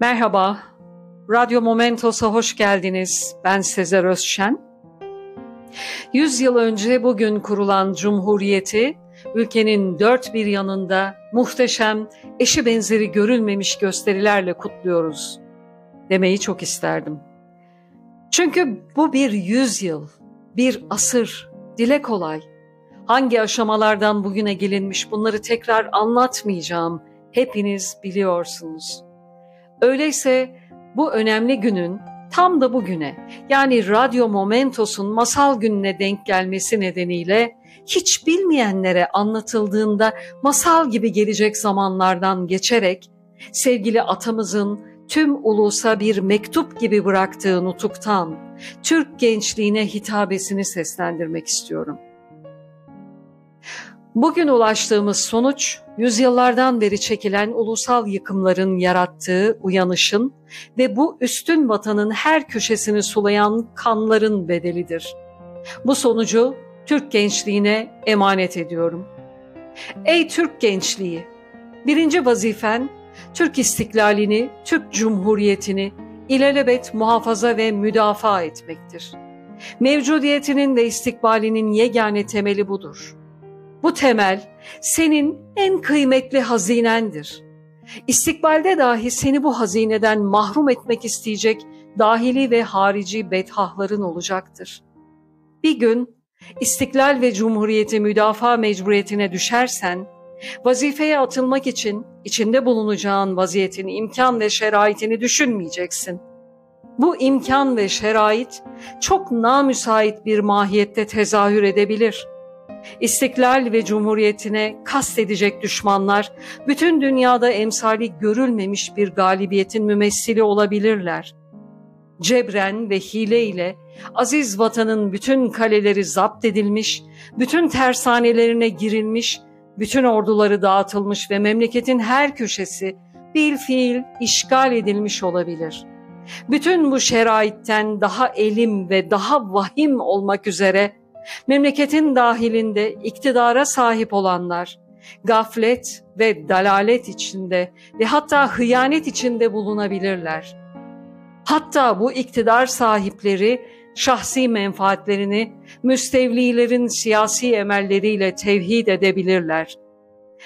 Merhaba, Radyo Momentos'a hoş geldiniz. Ben Sezer Özşen. Yüz yıl önce bugün kurulan Cumhuriyeti, ülkenin dört bir yanında muhteşem, eşi benzeri görülmemiş gösterilerle kutluyoruz demeyi çok isterdim. Çünkü bu bir yüzyıl, bir asır, dile kolay. Hangi aşamalardan bugüne gelinmiş bunları tekrar anlatmayacağım. Hepiniz biliyorsunuz. Öyleyse bu önemli günün tam da bugüne yani Radyo Momentos'un masal gününe denk gelmesi nedeniyle hiç bilmeyenlere anlatıldığında masal gibi gelecek zamanlardan geçerek sevgili atamızın tüm ulusa bir mektup gibi bıraktığı nutuktan Türk gençliğine hitabesini seslendirmek istiyorum. Bugün ulaştığımız sonuç, yüzyıllardan beri çekilen ulusal yıkımların yarattığı uyanışın ve bu üstün vatanın her köşesini sulayan kanların bedelidir. Bu sonucu Türk gençliğine emanet ediyorum. Ey Türk gençliği! Birinci vazifen Türk istiklalini, Türk Cumhuriyeti'ni ilelebet muhafaza ve müdafaa etmektir. Mevcudiyetinin ve istikbalinin yegane temeli budur. Bu temel senin en kıymetli hazinendir. İstikbalde dahi seni bu hazineden mahrum etmek isteyecek dahili ve harici bedhahların olacaktır. Bir gün istiklal ve cumhuriyeti müdafaa mecburiyetine düşersen, vazifeye atılmak için içinde bulunacağın vaziyetin imkan ve şeraitini düşünmeyeceksin. Bu imkan ve şerait çok namüsait bir mahiyette tezahür edebilir. İstiklal ve cumhuriyetine kastedecek düşmanlar, bütün dünyada emsali görülmemiş bir galibiyetin mümessili olabilirler. Cebren ve hile ile aziz vatanın bütün kaleleri zapt edilmiş, bütün tersanelerine girilmiş, bütün orduları dağıtılmış ve memleketin her köşesi bil fiil işgal edilmiş olabilir. Bütün bu şeraitten daha elim ve daha vahim olmak üzere memleketin dahilinde iktidara sahip olanlar, gaflet ve dalalet içinde ve hatta hıyanet içinde bulunabilirler. Hatta bu iktidar sahipleri şahsi menfaatlerini müstevlilerin siyasi emelleriyle tevhid edebilirler.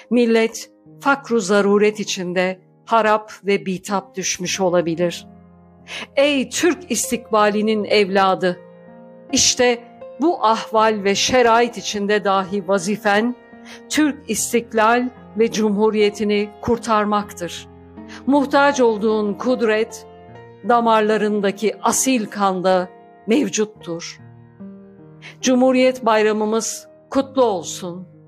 Millet fakru zaruret içinde harap ve bitap düşmüş olabilir. Ey Türk istikbalinin evladı! İşte bu ahval ve şerait içinde dahi vazifen, Türk istiklal ve cumhuriyetini kurtarmaktır. Muhtaç olduğun kudret, damarlarındaki asil kanda mevcuttur. Cumhuriyet bayramımız kutlu olsun.''